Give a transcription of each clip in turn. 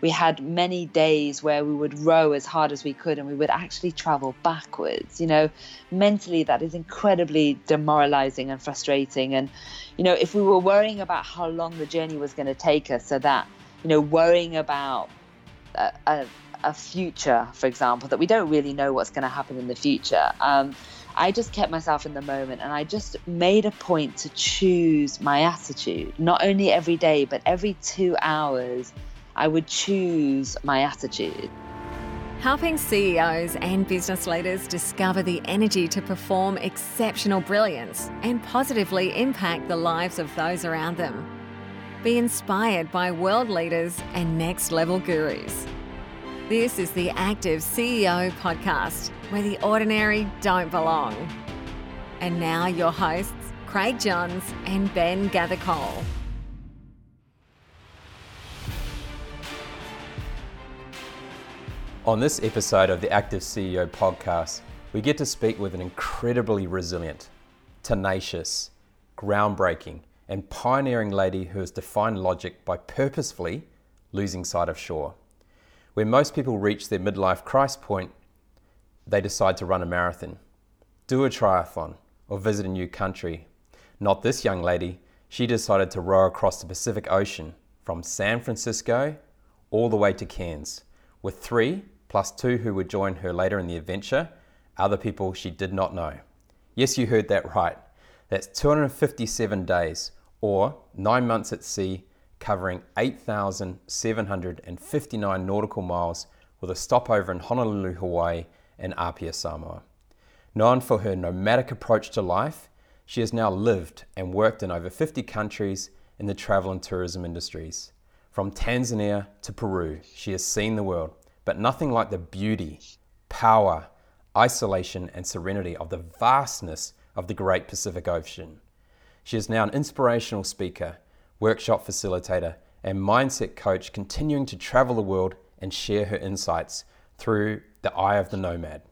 We had many days where we would row as hard as we could and we would actually travel backwards. You know, mentally, that is incredibly demoralizing and frustrating. And, you know, if we were worrying about how long the journey was going to take us, so that, you know, worrying about a, a, a future, for example, that we don't really know what's going to happen in the future. Um, I just kept myself in the moment and I just made a point to choose my attitude, not only every day, but every two hours I would choose my attitude. Helping CEOs and business leaders discover the energy to perform exceptional brilliance and positively impact the lives of those around them. Be inspired by world leaders and next level gurus. This is the Active CEO podcast, where the ordinary don't belong. And now, your hosts, Craig Johns and Ben Gathercole. On this episode of the Active CEO podcast, we get to speak with an incredibly resilient, tenacious, groundbreaking, and pioneering lady who has defined logic by purposefully losing sight of shore. Where most people reach their midlife crisis point, they decide to run a marathon, do a triathlon, or visit a new country. Not this young lady, she decided to row across the Pacific Ocean from San Francisco all the way to Cairns with three plus two who would join her later in the adventure, other people she did not know. Yes, you heard that right. That's 257 days, or nine months at sea, covering 8,759 nautical miles with a stopover in Honolulu, Hawaii, and Apia, Samoa. Known for her nomadic approach to life, she has now lived and worked in over 50 countries in the travel and tourism industries. From Tanzania to Peru, she has seen the world but nothing like the beauty, power, isolation, and serenity of the vastness of the Great Pacific Ocean. She is now an inspirational speaker, workshop facilitator, and mindset coach, continuing to travel the world and share her insights through the eye of the nomad.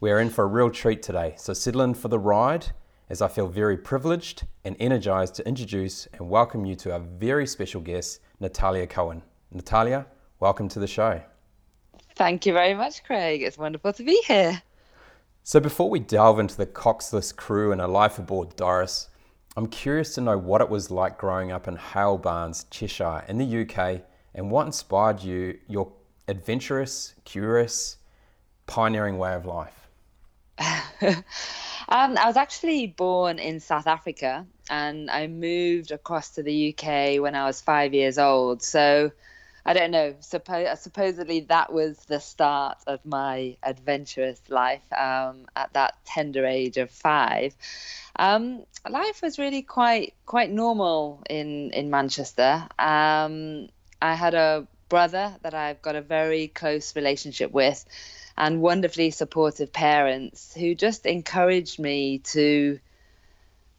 We are in for a real treat today, so settle in for the ride as I feel very privileged and energized to introduce and welcome you to our very special guest, Natalia Cohen. Natalia, welcome to the show. Thank you very much, Craig. It's wonderful to be here. So, before we delve into the Coxless crew and a life aboard Doris, I'm curious to know what it was like growing up in Hale Barns, Cheshire, in the UK, and what inspired you, your adventurous, curious, pioneering way of life. um, I was actually born in South Africa and I moved across to the UK when I was five years old. So, I don't know. Suppo- supposedly that was the start of my adventurous life um, at that tender age of five. Um, life was really quite quite normal in in Manchester. Um, I had a brother that I've got a very close relationship with, and wonderfully supportive parents who just encouraged me to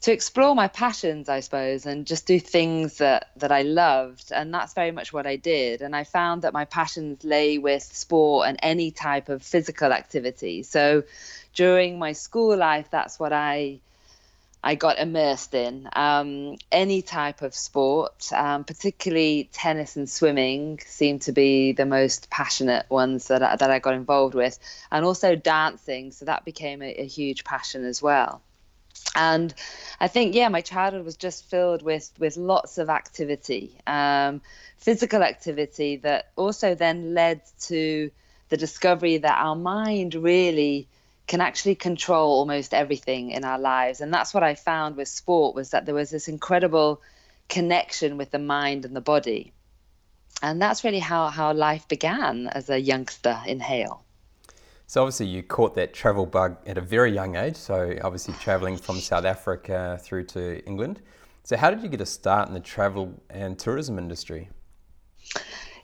to explore my passions, I suppose, and just do things that, that I loved. And that's very much what I did. And I found that my passions lay with sport and any type of physical activity. So during my school life, that's what I I got immersed in. Um, any type of sport, um, particularly tennis and swimming, seemed to be the most passionate ones that I, that I got involved with, and also dancing. So that became a, a huge passion as well and I think yeah, my childhood was just filled with with lots of activity, um, physical activity that also then led to the discovery that our mind really can actually control almost everything in our lives, and that's what I found with sport was that there was this incredible connection with the mind and the body, and that's really how how life began as a youngster in Hale. So obviously you caught that travel bug at a very young age. So obviously traveling from South Africa through to England. So how did you get a start in the travel and tourism industry?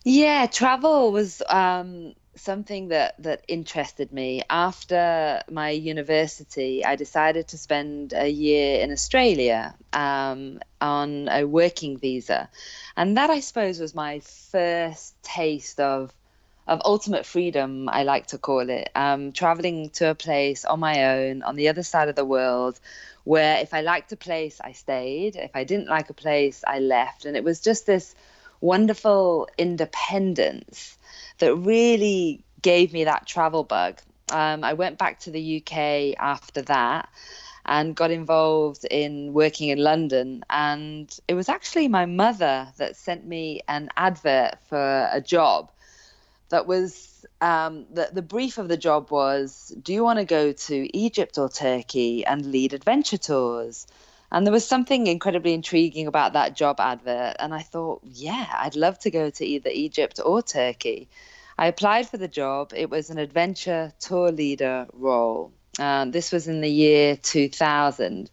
Yeah, travel was um, something that that interested me. After my university, I decided to spend a year in Australia um, on a working visa, and that I suppose was my first taste of of ultimate freedom, I like to call it. Um, traveling to a place on my own on the other side of the world where if I liked a place, I stayed. If I didn't like a place, I left. And it was just this wonderful independence that really gave me that travel bug. Um, I went back to the UK after that and got involved in working in London. And it was actually my mother that sent me an advert for a job that was um, the, the brief of the job was Do you want to go to Egypt or Turkey and lead adventure tours? And there was something incredibly intriguing about that job advert. And I thought, yeah, I'd love to go to either Egypt or Turkey. I applied for the job. It was an adventure tour leader role. Um, this was in the year 2000.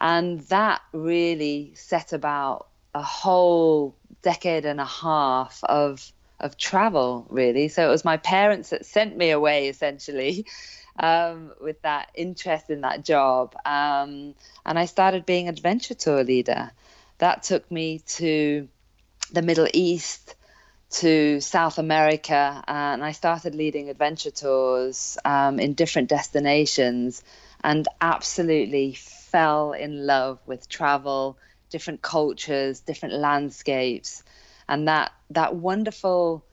And that really set about a whole decade and a half of of travel really so it was my parents that sent me away essentially um, with that interest in that job. Um, and i started being adventure tour leader. That took me to the middle east to South America, and I started leading adventure tours um, in different destinations, and absolutely fell in love with travel, different cultures, different landscapes, and that that wonderful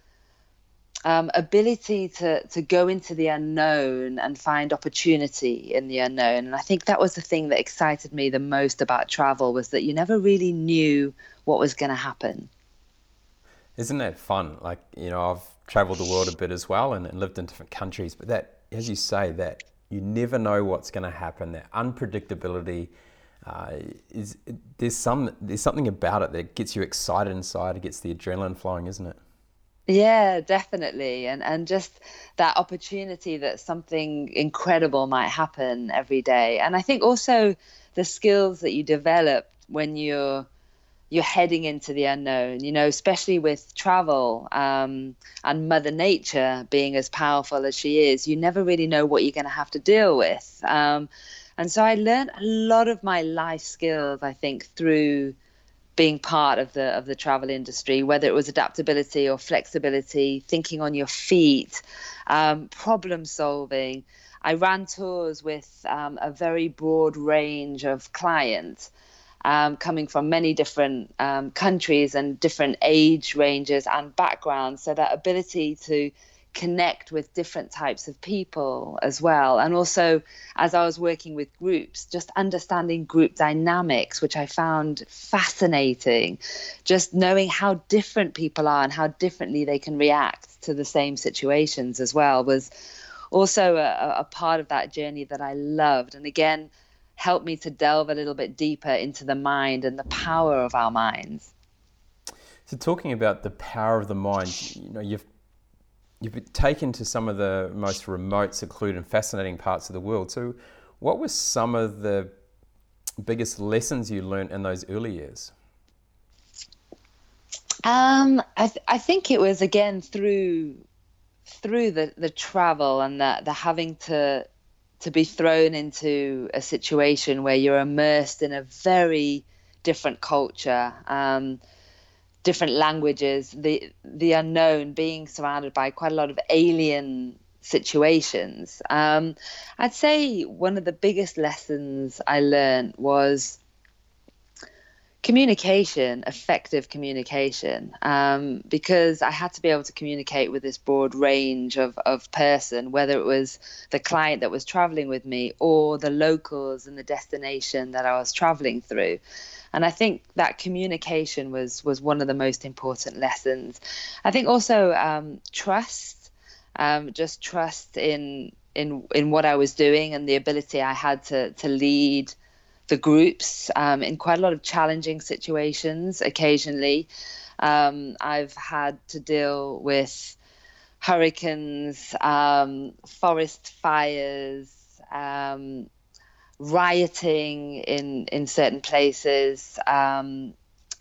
um, ability to to go into the unknown and find opportunity in the unknown. And I think that was the thing that excited me the most about travel was that you never really knew what was going to happen. Isn't that fun? Like, you know, I've traveled the world a bit as well and, and lived in different countries, but that, as you say, that you never know what's going to happen, that unpredictability. Uh, is there's some there's something about it that gets you excited inside. It gets the adrenaline flowing, isn't it? Yeah, definitely, and and just that opportunity that something incredible might happen every day, and I think also the skills that you develop when you're you're heading into the unknown, you know, especially with travel um, and Mother Nature being as powerful as she is, you never really know what you're going to have to deal with. Um, and so I learned a lot of my life skills, I think, through being part of the of the travel industry, whether it was adaptability or flexibility, thinking on your feet, um, problem solving. I ran tours with um, a very broad range of clients um, coming from many different um, countries and different age ranges and backgrounds. So that ability to connect with different types of people as well. And also, as I was working with groups, just understanding group dynamics, which I found fascinating. Just knowing how different people are and how differently they can react to the same situations as well was also a, a part of that journey that I loved. And again, helped me to delve a little bit deeper into the mind and the power of our minds. So, talking about the power of the mind, you know, you've you've taken to some of the most remote, secluded, and fascinating parts of the world. So, what were some of the biggest lessons you learned in those early years? Um, I, th- I think it was again through through the, the travel and the, the having to to be thrown into a situation where you're immersed in a very different culture, um, different languages, the the unknown, being surrounded by quite a lot of alien situations. Um, I'd say one of the biggest lessons I learned was communication, effective communication, um, because I had to be able to communicate with this broad range of, of person, whether it was the client that was traveling with me or the locals and the destination that I was traveling through. And I think that communication was was one of the most important lessons. I think also um, trust, um, just trust in in in what I was doing and the ability I had to to lead the groups um, in quite a lot of challenging situations occasionally. Um, I've had to deal with hurricanes, um, forest fires, um, rioting in, in certain places. Um,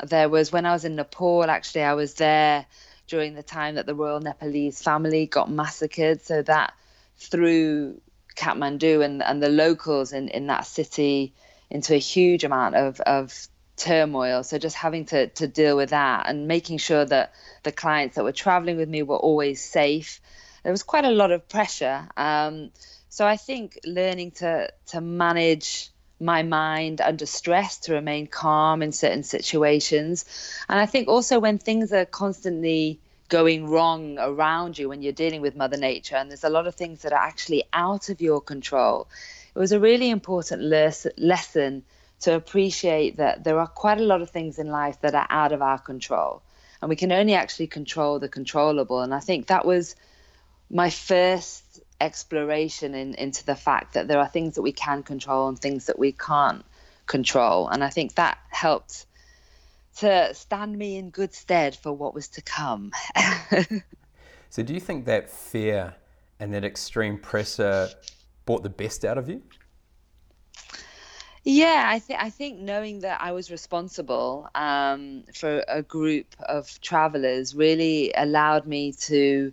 there was, when I was in Nepal, actually, I was there during the time that the Royal Nepalese family got massacred. So that threw Kathmandu and, and the locals in, in that city into a huge amount of, of turmoil. So just having to, to deal with that and making sure that the clients that were traveling with me were always safe. There was quite a lot of pressure. Um, so I think learning to to manage my mind under stress to remain calm in certain situations. And I think also when things are constantly going wrong around you when you're dealing with Mother Nature, and there's a lot of things that are actually out of your control, it was a really important les- lesson to appreciate that there are quite a lot of things in life that are out of our control. And we can only actually control the controllable. And I think that was my first exploration in, into the fact that there are things that we can control and things that we can't control. And I think that helped to stand me in good stead for what was to come. so, do you think that fear and that extreme pressure brought the best out of you? Yeah, I think I think knowing that I was responsible um, for a group of travelers really allowed me to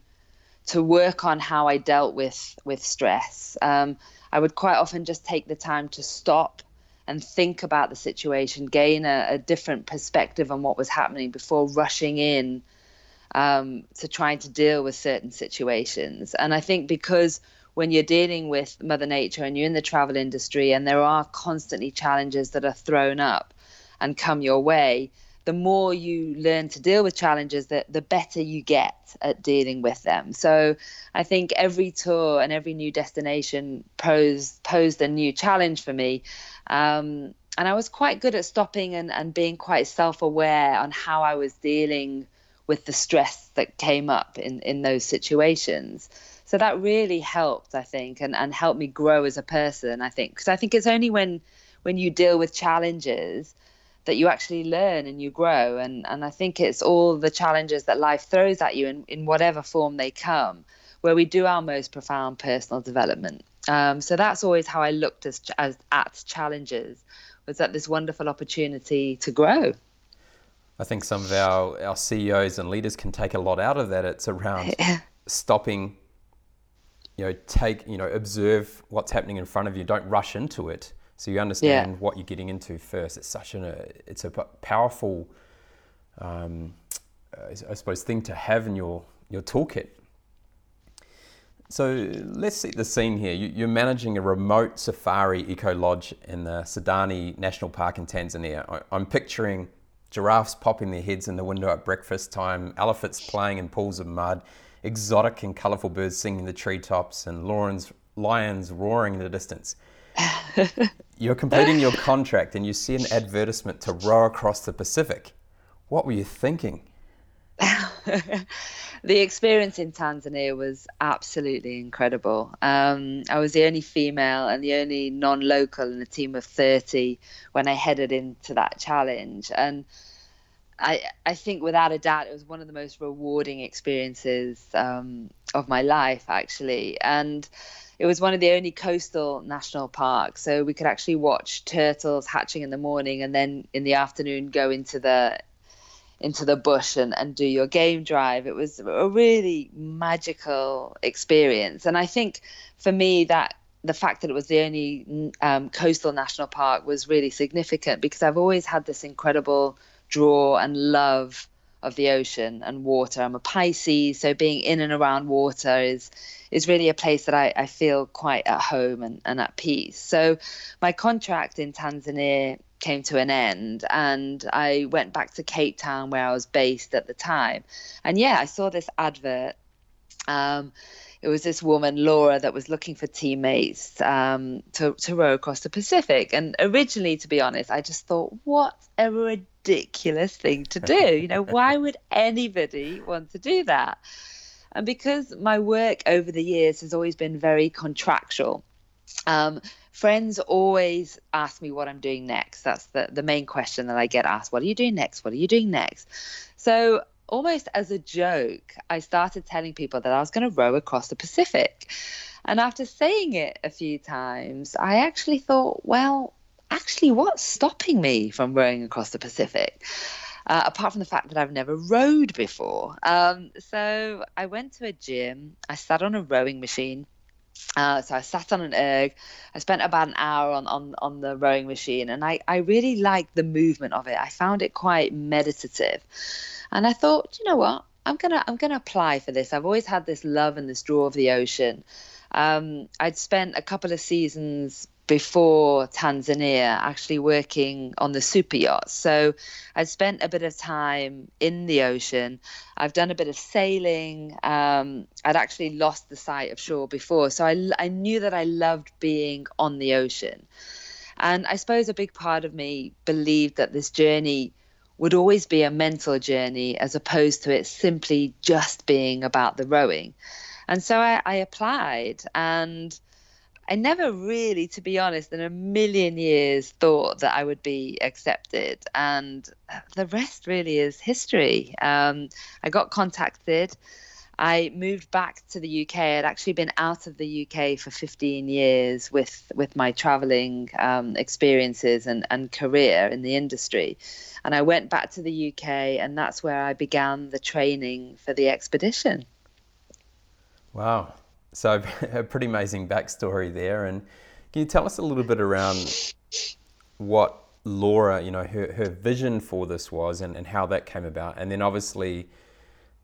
to work on how I dealt with with stress. Um, I would quite often just take the time to stop and think about the situation, gain a, a different perspective on what was happening before rushing in um, to trying to deal with certain situations. And I think because when you're dealing with Mother Nature and you're in the travel industry and there are constantly challenges that are thrown up and come your way, the more you learn to deal with challenges, the, the better you get at dealing with them. So I think every tour and every new destination posed posed a new challenge for me. Um, and I was quite good at stopping and, and being quite self aware on how I was dealing with the stress that came up in, in those situations. So that really helped, I think, and, and helped me grow as a person, I think. Because I think it's only when when you deal with challenges that you actually learn and you grow. And, and I think it's all the challenges that life throws at you in, in whatever form they come where we do our most profound personal development. Um, so that's always how I looked as, as at challenges was that this wonderful opportunity to grow. I think some of our, our CEOs and leaders can take a lot out of that. It's around stopping, you know, take, you know, observe what's happening in front of you. Don't rush into it so you understand yeah. what you're getting into first. It's such an, a, it's a powerful, um, I suppose, thing to have in your, your toolkit. So let's set the scene here. You're managing a remote safari eco lodge in the Saadani National Park in Tanzania. I'm picturing giraffes popping their heads in the window at breakfast time, elephants playing in pools of mud, exotic and colourful birds singing in the treetops, and lions, lions roaring in the distance. You're completing your contract and you see an advertisement to row across the Pacific. What were you thinking? the experience in Tanzania was absolutely incredible. Um, I was the only female and the only non local in a team of 30 when I headed into that challenge. And I, I think without a doubt, it was one of the most rewarding experiences um, of my life, actually. And it was one of the only coastal national parks, so we could actually watch turtles hatching in the morning, and then in the afternoon go into the into the bush and, and do your game drive. It was a really magical experience, and I think for me that the fact that it was the only um, coastal national park was really significant because I've always had this incredible draw and love of the ocean and water. I'm a Pisces, so being in and around water is is really a place that I, I feel quite at home and, and at peace. So my contract in Tanzania came to an end and I went back to Cape Town where I was based at the time. And yeah, I saw this advert. Um, it was this woman, Laura, that was looking for teammates um, to, to row across the Pacific. And originally, to be honest, I just thought, what a ridiculous thing to do. You know, why would anybody want to do that? And because my work over the years has always been very contractual, um, friends always ask me what I'm doing next. That's the, the main question that I get asked. What are you doing next? What are you doing next? So, almost as a joke, I started telling people that I was going to row across the Pacific. And after saying it a few times, I actually thought, well, actually, what's stopping me from rowing across the Pacific? uh, apart from the fact that I've never rowed before. Um, so I went to a gym, I sat on a rowing machine. Uh, so I sat on an erg. I spent about an hour on, on, on the rowing machine, and I, I really liked the movement of it. I found it quite meditative, and I thought, you know what, I'm gonna I'm gonna apply for this. I've always had this love and this draw of the ocean. Um, I'd spent a couple of seasons before Tanzania, actually working on the super yacht. So I spent a bit of time in the ocean. I've done a bit of sailing. Um, I'd actually lost the sight of shore before. So I, I knew that I loved being on the ocean. And I suppose a big part of me believed that this journey would always be a mental journey as opposed to it simply just being about the rowing. And so I, I applied and I never really, to be honest, in a million years thought that I would be accepted. And the rest really is history. Um, I got contacted. I moved back to the UK. I'd actually been out of the UK for 15 years with with my traveling um, experiences and, and career in the industry. And I went back to the UK, and that's where I began the training for the expedition. Wow. So a pretty amazing backstory there. And can you tell us a little bit around what Laura, you know, her, her vision for this was and, and how that came about? And then obviously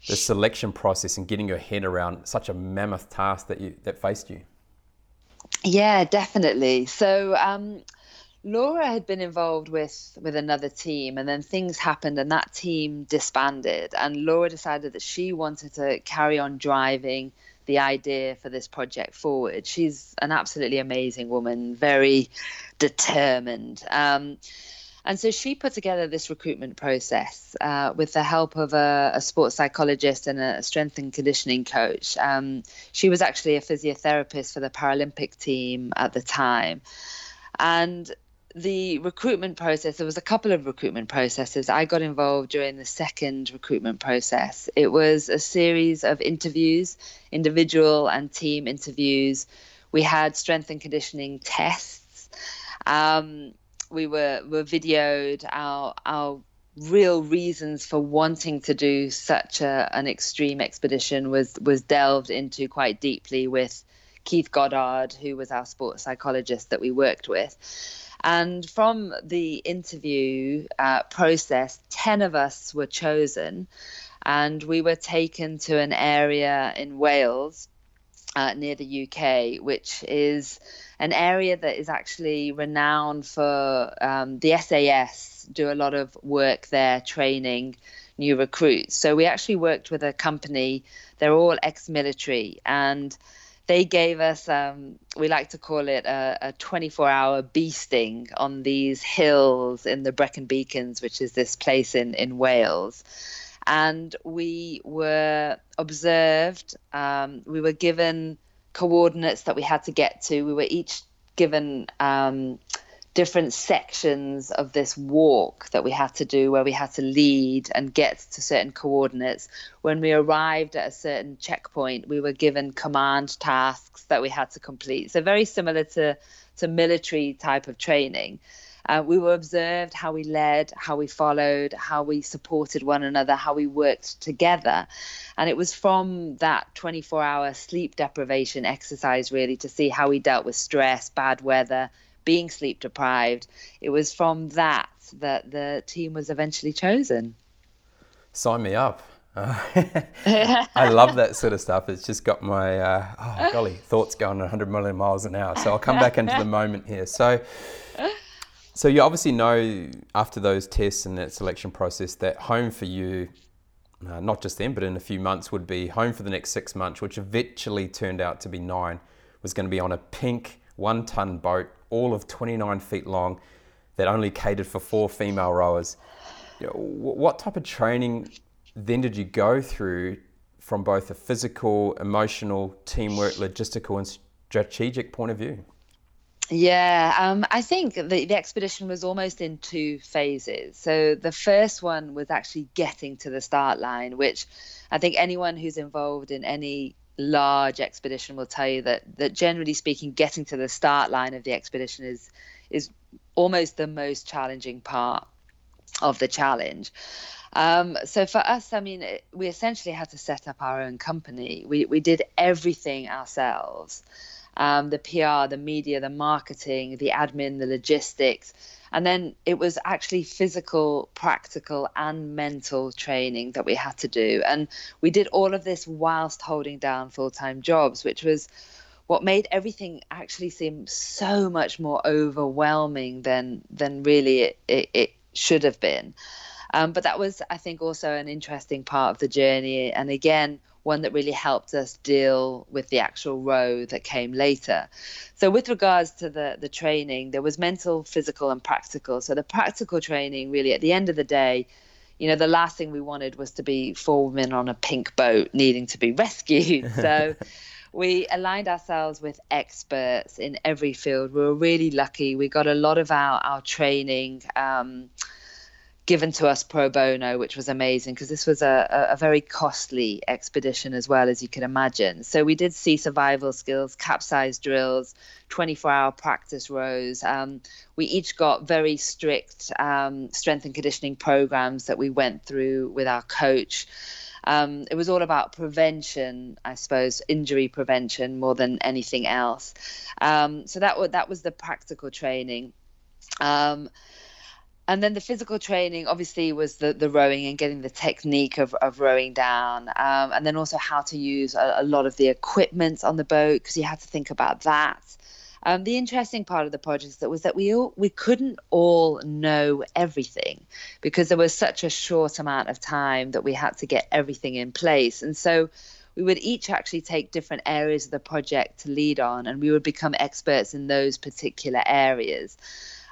the selection process and getting your head around such a mammoth task that you that faced you. Yeah, definitely. So um, Laura had been involved with with another team, and then things happened, and that team disbanded. And Laura decided that she wanted to carry on driving the idea for this project forward. She's an absolutely amazing woman, very determined. Um, and so she put together this recruitment process uh, with the help of a, a, sports psychologist and a strength and conditioning coach. Um, she was actually a physiotherapist for the Paralympic team at the time. And the recruitment process, there was a couple of recruitment processes. I got involved during the second recruitment process. It was a series of interviews, individual and team interviews. We had strength and conditioning tests. Um, we were, were videoed our, our real reasons for wanting to do such a, an extreme expedition was was delved into quite deeply with Keith Goddard, who was our sports psychologist that we worked with. And from the interview uh, process, 10 of us were chosen, and we were taken to an area in Wales uh, near the UK, which is an area that is actually renowned for um, the SAS, do a lot of work there training new recruits. So we actually worked with a company, they're all ex military, and they gave us um, we like to call it a, a 24 hour beasting on these hills in the Brecon Beacons, which is this place in, in Wales. And we were observed, um, we were given coordinates that we had to get to. We were each given um, different sections of this walk that we had to do where we had to lead and get to certain coordinates. When we arrived at a certain checkpoint, we were given command tasks that we had to complete. So, very similar to, to military type of training. Uh, we were observed how we led, how we followed, how we supported one another, how we worked together. And it was from that 24 hour sleep deprivation exercise, really, to see how we dealt with stress, bad weather, being sleep deprived. It was from that that the team was eventually chosen. Sign me up. I love that sort of stuff. It's just got my, uh, oh golly, thoughts going 100 million miles an hour. So I'll come back into the moment here. So, so you obviously know after those tests and that selection process that home for you, uh, not just then, but in a few months, would be home for the next six months, which eventually turned out to be nine, was going to be on a pink one ton boat all of 29 feet long that only catered for four female rowers. You know, what type of training then did you go through from both a physical, emotional, teamwork, logistical, and strategic point of view? Yeah, um, I think the, the expedition was almost in two phases. So the first one was actually getting to the start line, which I think anyone who's involved in any large expedition will tell you that that generally speaking, getting to the start line of the expedition is is almost the most challenging part of the challenge. Um, so for us, I mean, we essentially had to set up our own company. We we did everything ourselves. Um, the PR, the media, the marketing, the admin, the logistics. And then it was actually physical, practical, and mental training that we had to do. And we did all of this whilst holding down full time jobs, which was what made everything actually seem so much more overwhelming than than really it, it, it should have been. Um, but that was, I think, also an interesting part of the journey, and again, one that really helped us deal with the actual row that came later. So, with regards to the the training, there was mental, physical, and practical. So, the practical training, really, at the end of the day, you know, the last thing we wanted was to be four women on a pink boat needing to be rescued. So we aligned ourselves with experts in every field. We were really lucky. We got a lot of our, our training. Um, given to us pro bono, which was amazing because this was a, a, very costly expedition as well as you can imagine. So we did sea survival skills, capsize drills, 24 hour practice rows. Um, we each got very strict um, strength and conditioning programs that we went through with our coach. Um, it was all about prevention, I suppose, injury prevention more than anything else. Um, so that w- that was the practical training. And then the physical training obviously was the, the rowing and getting the technique of, of rowing down um, and then also how to use a, a lot of the equipment on the boat because you had to think about that. Um, the interesting part of the project that was that we all we couldn't all know everything because there was such a short amount of time that we had to get everything in place. And so we would each actually take different areas of the project to lead on and we would become experts in those particular areas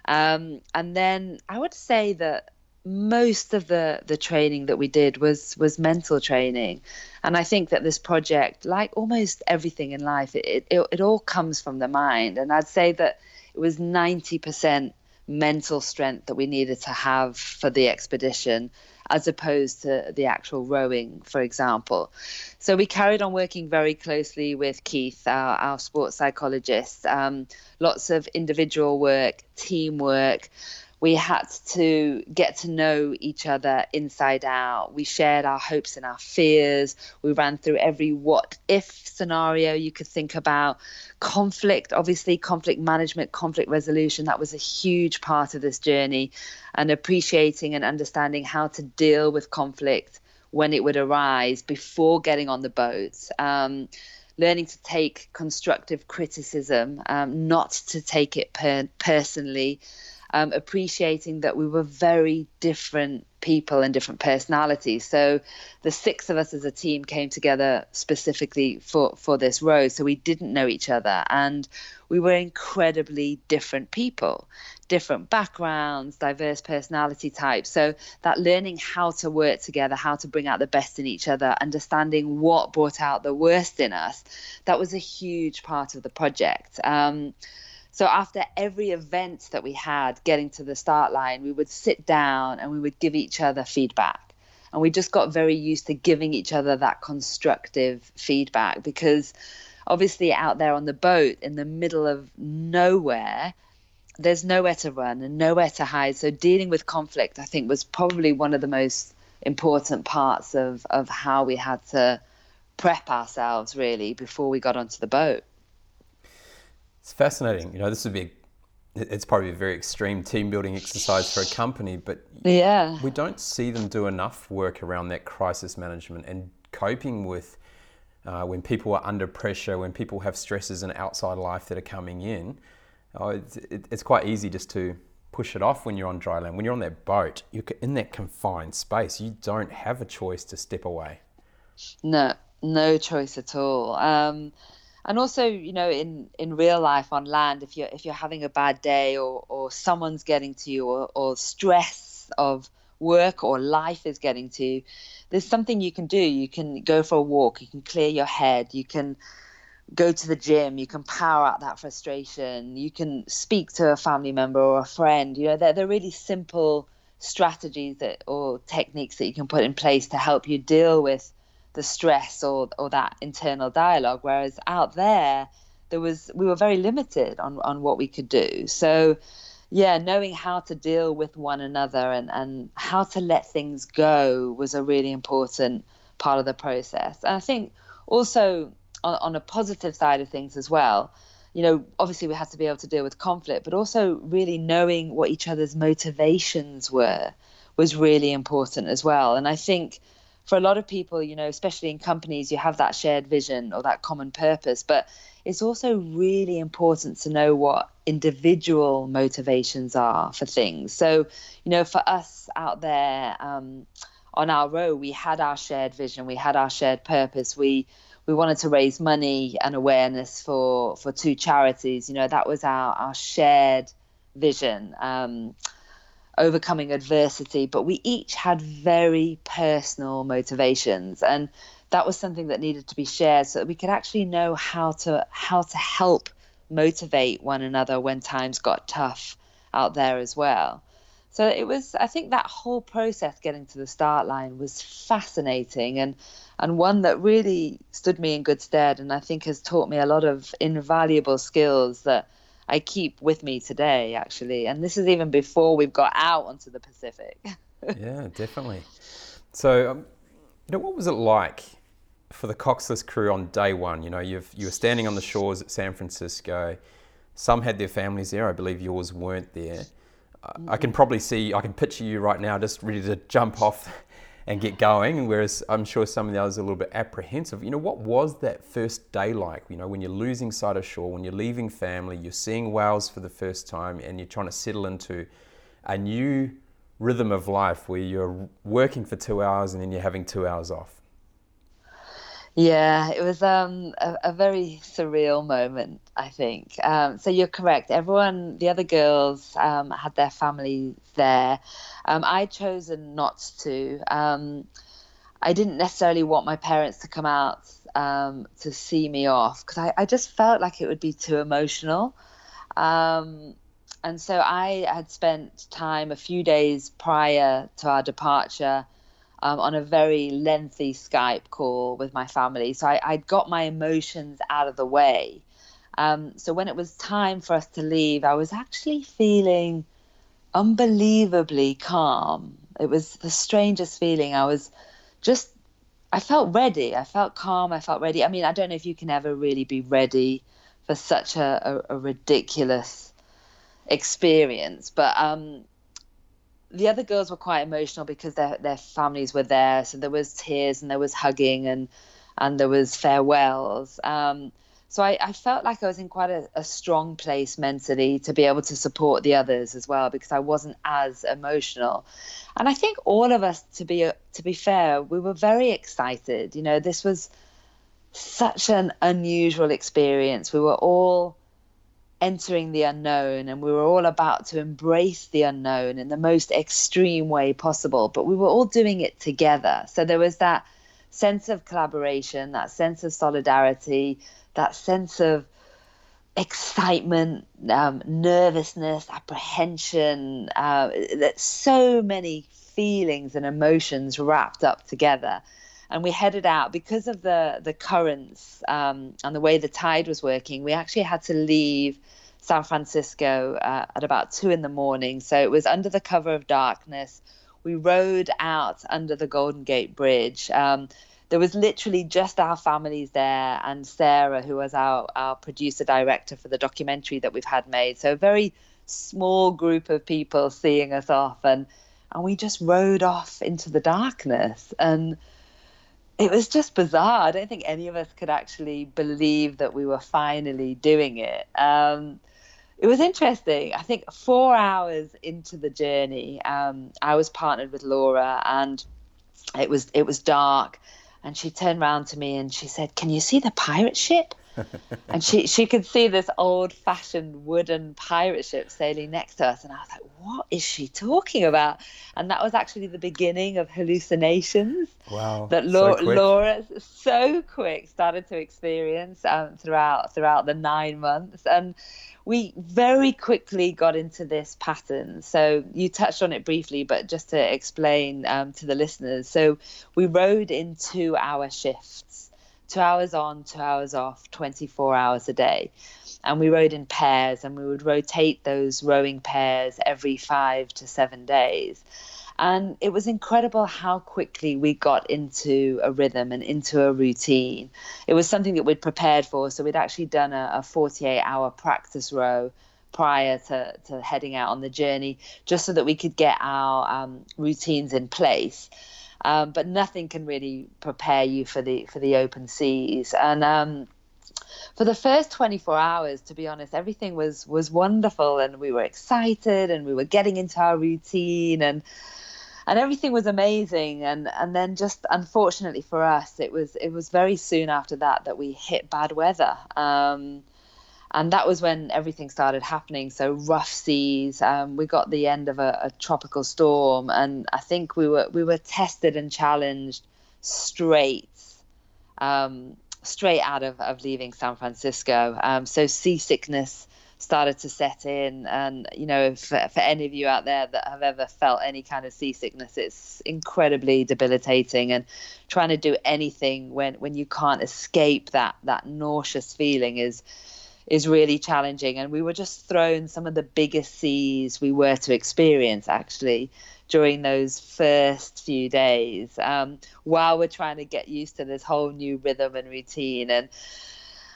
um, and then I would say that most of the the training that we did was was mental training. And i think that this project like almost everything in life it it, it all comes from the mind. And i'd say that it was 90% mental strength that we needed to have for the expedition as opposed to the actual rowing, for example. So we carried on working very closely with Keith, our, our sports psychologist, um, lots of individual work, teamwork we had to get to know each other inside out. We shared our hopes and our fears. We ran through every what if scenario you could think about. Conflict, obviously, conflict management, conflict resolution, that was a huge part of this journey. And appreciating and understanding how to deal with conflict when it would arise before getting on the boat. Um, learning to take constructive criticism, um, not to take it per- personally, um, appreciating that we were very different people and different personalities. So the six of us as a team came together specifically for, for this road. So we didn't know each other and we were incredibly different people, different backgrounds, diverse personality types. So that learning how to work together, how to bring out the best in each other, understanding what brought out the worst in us, that was a huge part of the project. Um, so after every event that we had getting to the start line, we would sit down and we would give each other feedback. And we just got very used to giving each other that constructive feedback because obviously out there on the boat in the middle of nowhere, there's nowhere to run and nowhere to hide. So dealing with conflict, I think, was probably one of the most important parts of, of how we had to prep ourselves really before we got onto the boat. It's fascinating. You know, this would be it's probably a very extreme team building exercise for a company, but yeah, we don't see them do enough work around that crisis management and coping with uh, when people are under pressure, when people have stresses in outside life that are coming in. Oh, it's, it, it's quite easy just to push it off when you're on dry land. When you're on that boat, you're in that confined space. You don't have a choice to step away. No, no choice at all. Um, and also you know in in real life on land if you're if you're having a bad day or or someone's getting to you or, or stress of work or life is getting to you there's something you can do. You can go for a walk. You can clear your head. You can go to the gym. You can power out that frustration. You can speak to a family member or a friend. You know they're, they're really simple strategies that or techniques that you can put in place to help you deal with the stress or or that internal dialogue whereas out there there was we were very limited on on what we could do. So yeah knowing how to deal with one another and and how to let things go was a really important part of the process. And i think also on, on a positive side of things as well you know obviously we had to be able to deal with conflict but also really knowing what each other's motivations were was really important as well. And i think for a lot of people, you know, especially in companies, you have that shared vision or that common purpose, but it's also really important to know what individual motivations are for things. So, you know, for us out there um, on our row, we had our shared vision, we had our shared purpose. We we wanted to raise money and awareness for for two charities. You know, that was our our shared vision. Um, overcoming adversity, but we each had very personal motivations, and that was something that needed to be shared so that we could actually know how to how to help motivate one another when times got tough out there as well. So it was I think that whole process getting to the start line was fascinating and and one that really stood me in good stead and I think has taught me a lot of invaluable skills that I keep with me today actually and this is even before we've got out onto the Pacific. yeah, definitely. So um, you know what was it like for the Coxless crew on day one? You know, you've, you were standing on the shores at San Francisco. Some had their families there. I believe yours weren't there. I can probably see, I can picture you right now just ready to jump off and get going. Whereas I'm sure some of the others are a little bit apprehensive. You know, what was that first day like? You know, when you're losing sight of shore, when you're leaving family, you're seeing whales for the first time, and you're trying to settle into a new rhythm of life where you're working for two hours and then you're having two hours off. Yeah, it was um, a, a, very surreal moment, I think. Um, so you're correct. Everyone, the other girls, um, had their families there. Um, I'd chosen not to. Um, I didn't necessarily want my parents to come out um, to see me off because I, I, just felt like it would be too emotional. and so I had spent time a few days prior to our departure um, on a very lengthy Skype call with my family. So I, I'd got my emotions out of the way. Um, so when it was time for us to leave, I was actually feeling unbelievably calm. It was the strangest feeling. I was just, I felt ready. I felt calm. I felt ready. I mean, I don't know if you can ever really be ready for such a, a, a ridiculous experience, but um, the other girls were quite emotional because their their families were there, so there was tears and there was hugging and and there was farewells. Um, so I, I, felt like I was in quite a, a, strong place mentally to be able to support the others as well because I wasn't as emotional. And I think all of us, to be to be fair, we were very excited. You know, this was such an unusual experience. We were all entering the unknown and we were all about to embrace the unknown in the most extreme way possible but we were all doing it together. So there was that sense of collaboration that sense of solidarity that sense of excitement um, nervousness apprehension uh, that so many feelings and emotions wrapped up together and we headed out because of the the currents um, and the way the tide was working. We actually had to leave San Francisco uh, at about two in the morning, so it was under the cover of darkness. We rowed out under the Golden Gate Bridge. Um, there was literally just our families there and Sarah, who was our, our producer director for the documentary that we've had made. So a very small group of people seeing us off and and we just rowed off into the darkness and it was just bizarre. I don't think any of us could actually believe that we were finally doing it. Um, it was interesting. I think four hours into the journey, um, I was partnered with Laura, and it was it was dark, and she turned around to me and she said, "Can you see the pirate ship?" And she she could see this old fashioned wooden pirate ship sailing next to us and I was like what is she talking about and that was actually the beginning of hallucinations wow that La- so Laura so quick started to experience um, throughout throughout the nine months and we very quickly got into this pattern. So you touched on it briefly, but just to explain um, to the listeners. So we rowed into our shifts two hours on, two hours off, 24 hours a day. And we rowed in pairs and we would rotate those rowing pairs every five to seven days. And it was incredible how quickly we got into a rhythm and into a routine. It was something that we'd prepared for. So we'd actually done a, a 48 hour practice row prior to, to heading out on the journey, just so that we could get our um, routines in place. Um, but nothing can really prepare you for the for the open seas. And um, for the first 24 hours, to be honest, everything was was wonderful, and we were excited, and we were getting into our routine, and and everything was amazing. And and then just unfortunately for us, it was it was very soon after that that we hit bad weather. Um, and that was when everything started happening. So rough seas. Um, we got the end of a, a, tropical storm, and I think we were we were tested and challenged straight, um, straight out of, of leaving San Francisco. Um, so seasickness started to set in, and you know, for, for any of you out there that have ever felt any kind of seasickness, it's incredibly debilitating. And trying to do anything when when you can't escape that that nauseous feeling is is really challenging. And we were just thrown some of the biggest seas we were to experience actually during those first few days um, while we're trying to get used to this whole new rhythm and routine. And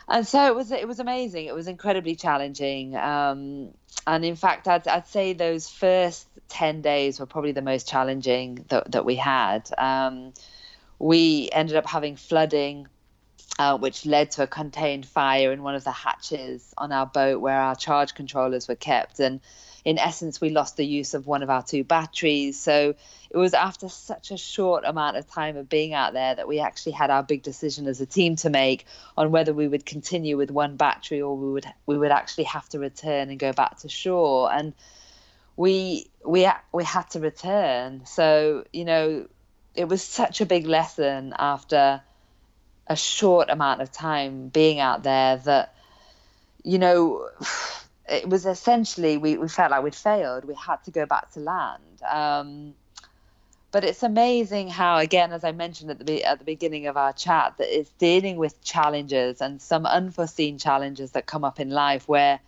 and so it was it was amazing. It was incredibly challenging. Um, and in fact, I'd, I'd say those first 10 days were probably the most challenging that, that we had. Um, we ended up having flooding uh, which led to a contained fire in one of the hatches on our boat where our charge controllers were kept. And in essence, we lost the use of one of our two batteries. So it was after such a short amount of time of being out there that we actually had our big decision as a team to make on whether we would continue with one battery or we would we would actually have to return and go back to shore. And we we we had to return. So you know, it was such a big lesson after a short amount of time being out there that you know it was essentially we, we felt like we'd failed. We had to go back to land. Um, but it's amazing how again as i mentioned at the at the beginning of our chat that it's dealing with challenges and some unforeseen challenges that come up in life where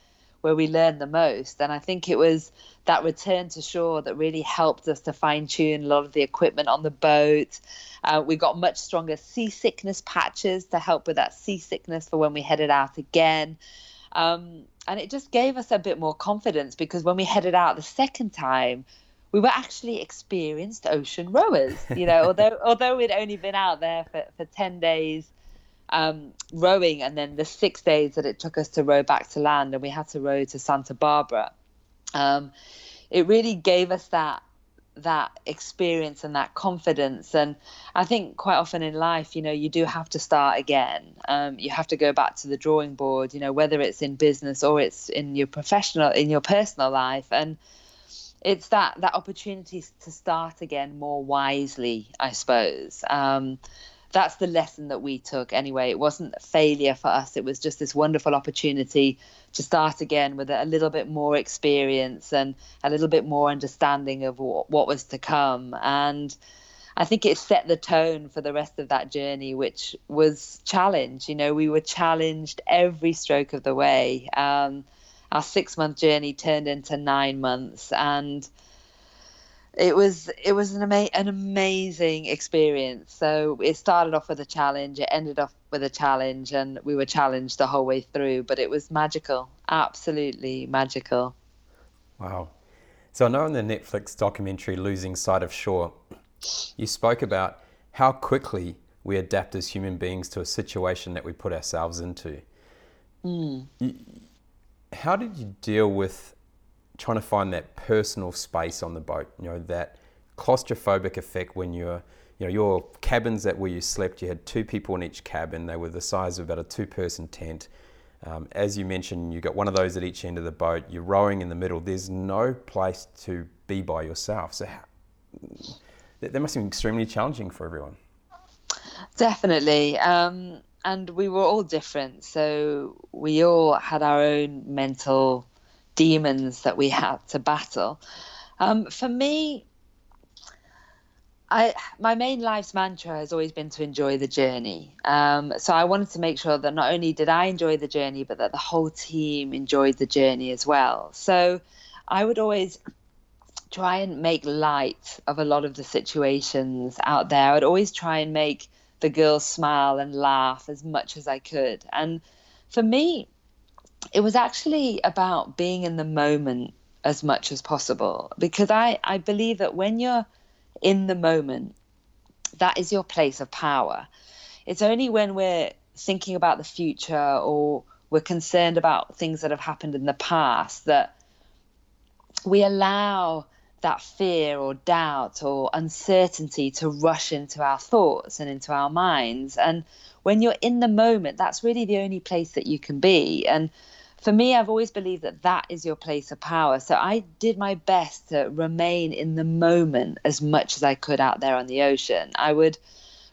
where we learn the most. And i think it was that return to shore that really helped us to fine tune a lot of the equipment on the boat uh, we got much stronger seasickness patches to help with that seasickness for when we headed out again. Um, and it just gave us a bit more confidence because when we headed out the second time, we were actually experienced ocean rowers. You know, although although we'd only been out there for, for ten days um, rowing, and then the six days that it took us to row back to land, and we had to row to Santa Barbara. Um, it really gave us that that experience and that confidence. And I think quite often in life, you know, you do have to start again. Um, you have to go back to the drawing board, you know, whether it's in business or it's in your professional, in your personal life. And it's that that opportunity to start again more wisely, I suppose. Um, that's the lesson that we took anyway. It wasn't a failure for us. It was just this wonderful opportunity to start again with a little bit more experience and a little bit more understanding of what, was to come. And I think it set the tone for the rest of that journey, which was challenge. You know, we were challenged every stroke of the way. Um, our six month journey turned into nine months and it was it was an, ama- an amazing experience. So it started off with a challenge, it ended off with a challenge, and we were challenged the whole way through. But it was magical, absolutely magical. Wow. So I know in the Netflix documentary Losing Sight of Shore, you spoke about how quickly we adapt as human beings to a situation that we put ourselves into. Mm. How did you deal with trying to find that personal space on the boat. You know that claustrophobic effect when you're you know your cabins that where you slept you had two people in each cabin. They were the size of about a two person tent. Um, as you mentioned you got one of those at each end of the boat. You're rowing in the middle. There's no place to be by yourself. So how, that must be extremely challenging for everyone. Definitely. Um, and we were all different. So we all had our own mental demons that we had to battle. Um, for me, I, my main life's mantra has always been to enjoy the journey. Um, so I wanted to make sure that not only did I enjoy the journey, but that the whole team enjoyed the journey as well. So I would always try and make light of a lot of the situations out there. I would always try and make the girls smile and laugh as much as I could. And for me, it was actually about being in the moment as much as possible because I, I believe that when you're in the moment, that is your place of power. It's only when we're thinking about the future or we're concerned about things that have happened in the past that we allow that fear or doubt or uncertainty to rush into our thoughts and into our minds. And when you're in the moment, that's really the only place that you can be. And for me, I've always believed that that is your place of power. So I did my best to remain in the moment as much as I could out there on the ocean. I would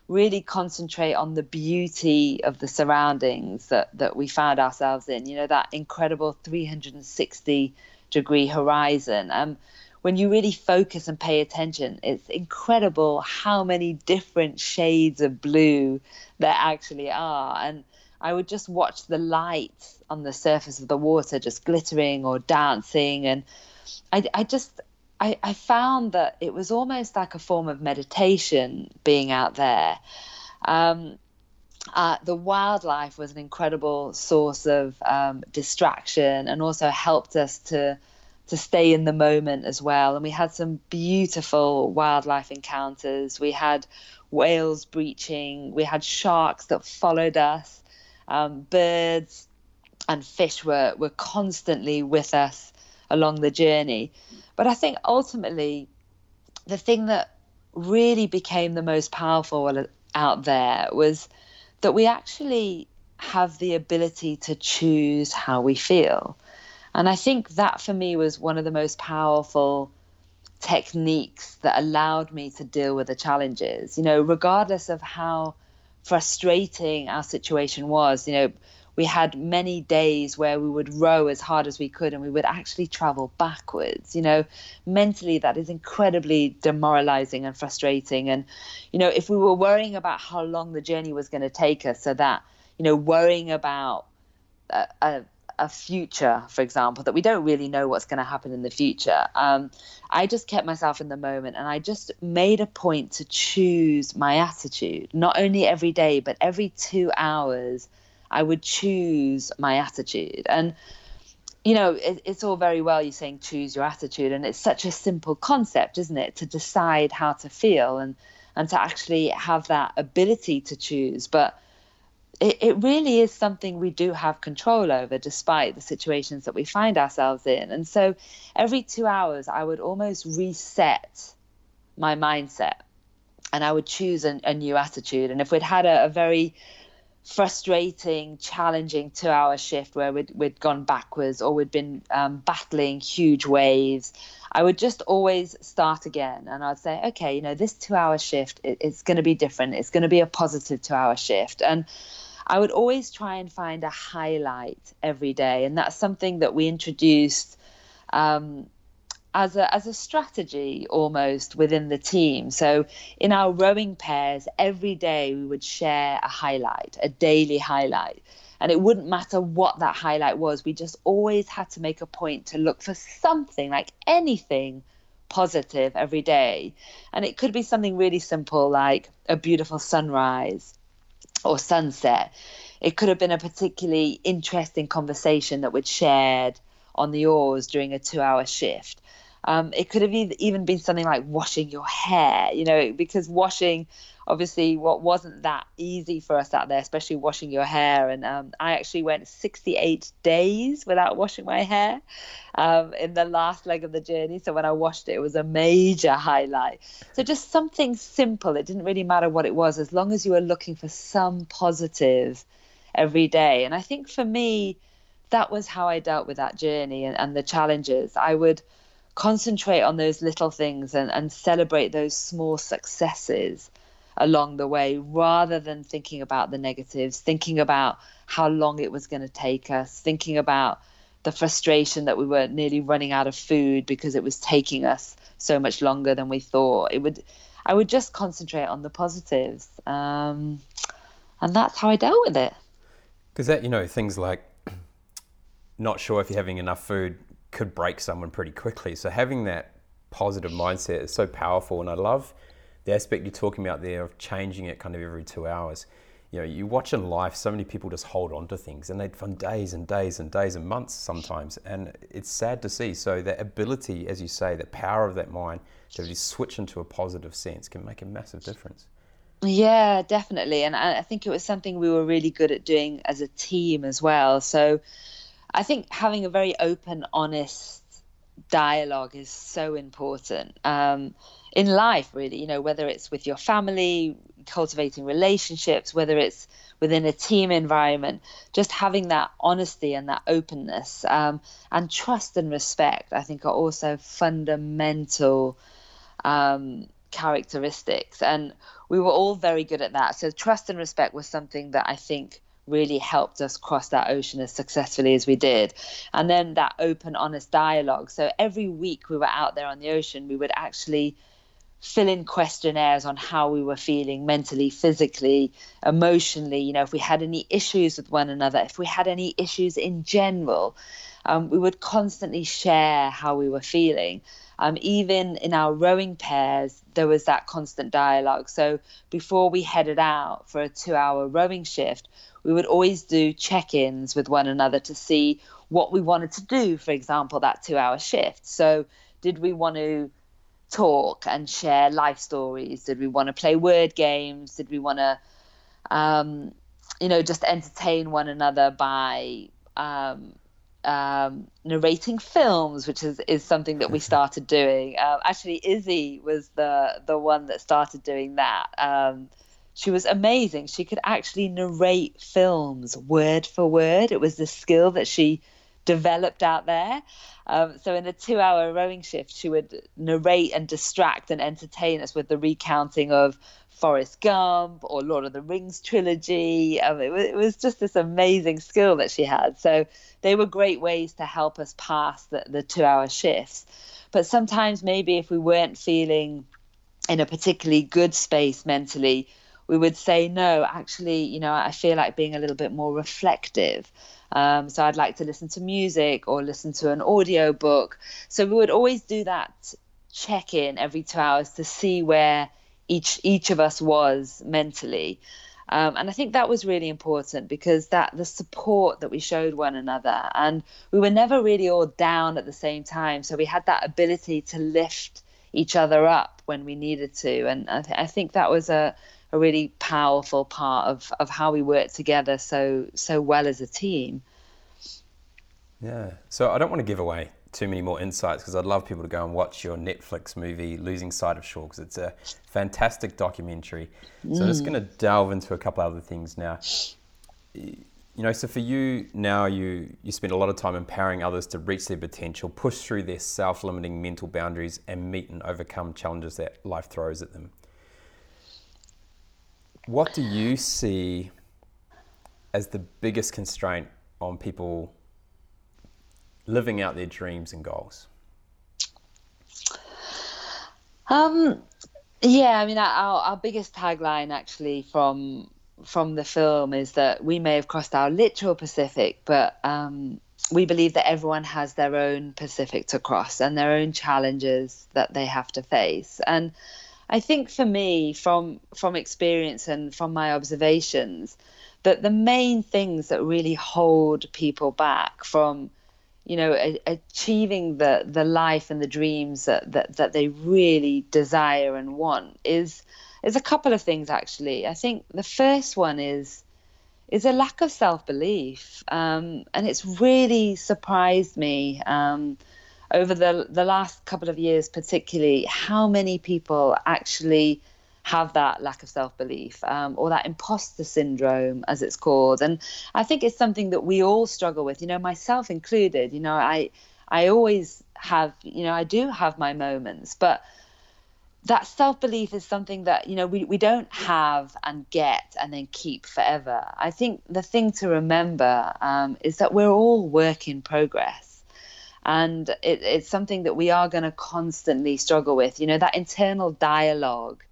really concentrate on the beauty of the surroundings that, that we found ourselves in, you know, that incredible 360 degree horizon. Um, when you really focus and pay attention, it's incredible how many different shades of blue there actually are. And I would just watch the light on the surface of the water just glittering or dancing. And I, I just, I, I found that it was almost like a form of meditation being out there. Um, uh, the wildlife was an incredible source of um, distraction and also helped us to to stay in the moment as well. And we had some beautiful wildlife encounters. We had whales breaching, we had sharks that followed us, um, birds and fish were, were constantly with us along the journey. But I think ultimately, the thing that really became the most powerful out there was that we actually have the ability to choose how we feel. And I think that for me was one of the most powerful techniques that allowed me to deal with the challenges. You know, regardless of how frustrating our situation was, you know, we had many days where we would row as hard as we could and we would actually travel backwards. You know, mentally, that is incredibly demoralizing and frustrating. And, you know, if we were worrying about how long the journey was going to take us, so that, you know, worrying about a, a a future, for example, that we don't really know what's going to happen in the future. Um, I just kept myself in the moment and I just made a point to choose my attitude, not only every day, but every two hours. I would choose my attitude. And, you know, it, it's all very well you're saying choose your attitude. And it's such a simple concept, isn't it? To decide how to feel and, and to actually have that ability to choose. But it, it really is something we do have control over despite the situations that we find ourselves in. And so every two hours, I would almost reset my mindset and I would choose a, a new attitude. And if we'd had a, a very frustrating, challenging two hour shift where we'd, we'd gone backwards or we'd been um, battling huge waves, I would just always start again. And I'd say, okay, you know, this two hour shift, it, it's going to be different. It's going to be a positive two hour shift. And I would always try and find a highlight every day. And that's something that we introduced. Um, as a as a strategy almost within the team. So in our rowing pairs, every day we would share a highlight, a daily highlight. And it wouldn't matter what that highlight was. We just always had to make a point to look for something, like anything positive every day. And it could be something really simple like a beautiful sunrise or sunset. It could have been a particularly interesting conversation that we'd shared on the oars during a two hour shift. Um, it could have even been something like washing your hair, you know, because washing, obviously, what wasn't that easy for us out there, especially washing your hair. And um, I actually went 68 days without washing my hair um, in the last leg of the journey. So when I washed it, it was a major highlight. So just something simple. It didn't really matter what it was, as long as you were looking for some positive every day. And I think for me, that was how I dealt with that journey and, and the challenges. I would concentrate on those little things and, and celebrate those small successes along the way rather than thinking about the negatives, thinking about how long it was going to take us, thinking about the frustration that we were nearly running out of food because it was taking us so much longer than we thought. It would, I would just concentrate on the positives, um, and that's how I dealt with it. Because that, you know, things like not sure if you're having enough food could break someone pretty quickly. So having that positive mindset is so powerful, and I love the aspect you're talking about there of changing it kind of every two hours. You know, you watch in life, so many people just hold on to things, and they for days and days and days and months sometimes, and it's sad to see. So that ability, as you say, the power of that mind to really switch into a positive sense can make a massive difference. Yeah, definitely. And I think it was something we were really good at doing as a team as well. So I think having a very open, honest dialogue is so important um, in life, really. You know, whether it's with your family, cultivating relationships, whether it's within a team environment, just having that honesty and that openness um, and trust and respect, I think, are also fundamental um, characteristics. And we were all very good at that. So, trust and respect was something that I think really helped us cross that ocean as successfully as we did. And then that open, honest dialogue. So, every week we were out there on the ocean, we would actually fill in questionnaires on how we were feeling mentally, physically, emotionally. You know, if we had any issues with one another, if we had any issues in general, um, we would constantly share how we were feeling. Um, even in our rowing pairs, there was that constant dialogue. So before we headed out for a two hour rowing shift, we would always do check ins with one another to see what we wanted to do, for example, that two hour shift. So, did we want to talk and share life stories? Did we want to play word games? Did we want to, um, you know, just entertain one another by um, um, narrating films, which is, is something that we started doing. Uh, actually, Izzy was the the one that started doing that. Um, she was amazing. She could actually narrate films word for word. It was the skill that she developed out there. Um, so in a two-hour rowing shift, she would narrate and distract and entertain us with the recounting of Forrest Gump or Lord of the Rings trilogy. Um, it, was, it, was, just this amazing skill that she had. So they were great ways to help us pass the, the two-hour shifts. But sometimes maybe if we weren't feeling in a particularly good space mentally, we would say no. Actually, you know, I feel like being a little bit more reflective. Um, so I'd like to listen to music or listen to an audio book. So we would always do that check in every two hours to see where each each of us was mentally. Um, and I think that was really important because that the support that we showed one another, and we were never really all down at the same time. So we had that ability to lift each other up when we needed to, and I, th- I think that was a a really powerful part of, of how we worked together so so well as a team. Yeah. So I don't want to give away too many more insights because I'd love people to go and watch your Netflix movie Losing Sight of Shore because it's a fantastic documentary. So mm. I'm just mm. going to delve into a couple other things now. You know, so for you now, you you spend a lot of time empowering others to reach their potential, push through their self-limiting mental boundaries, and meet and overcome challenges that life throws at them. What do you see as the biggest constraint on people living out their dreams and goals? Um, yeah, I mean, our, our biggest tagline actually from from the film is that we may have crossed our literal Pacific, but um, we believe that everyone has their own Pacific to cross and their own challenges that they have to face. And I think for me, from from experience and from my observations, that the main things that really hold people back from, you know, a, achieving the the life and the dreams that, that that they really desire and want is is a couple of things actually. I think the first one is is a lack of self belief, um, and it's really surprised me. Um, over the the last couple of years, particularly, how many people actually have that lack of self belief um, or that imposter syndrome, as it's called. And I think it's something that we all struggle with. You know, myself included. You know, I I always have. You know, I do have my moments, but that self belief is something that you know we, we don't have and get and then keep forever. I think the thing to remember um, is that we're all work in progress and it, it's something that we are going to constantly struggle with you know that internal dialogue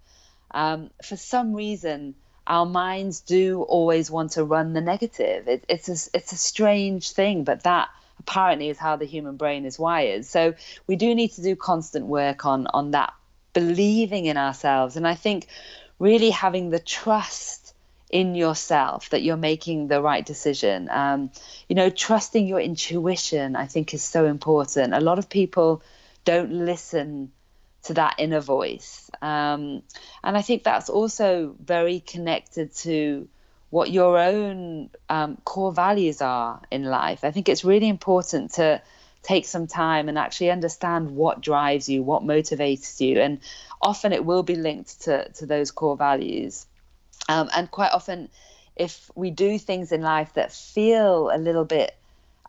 um, for some reason our minds do always want to run the negative it, it's a, it's a strange thing but that apparently is how the human brain is wired so we do need to do constant work on on that believing in ourselves and i think really having the trust in yourself that you're making the right decision. Um, you know, trusting your intuition, I think, is so important. A lot of people don't listen to that inner voice. Um, and I think that's also very connected to what your own um, core values are in life. I think it's really important to take some time and actually understand what drives you, what motivates you. And often it will be linked to, to those core values. Um, and quite often, if we do things in life that feel a little bit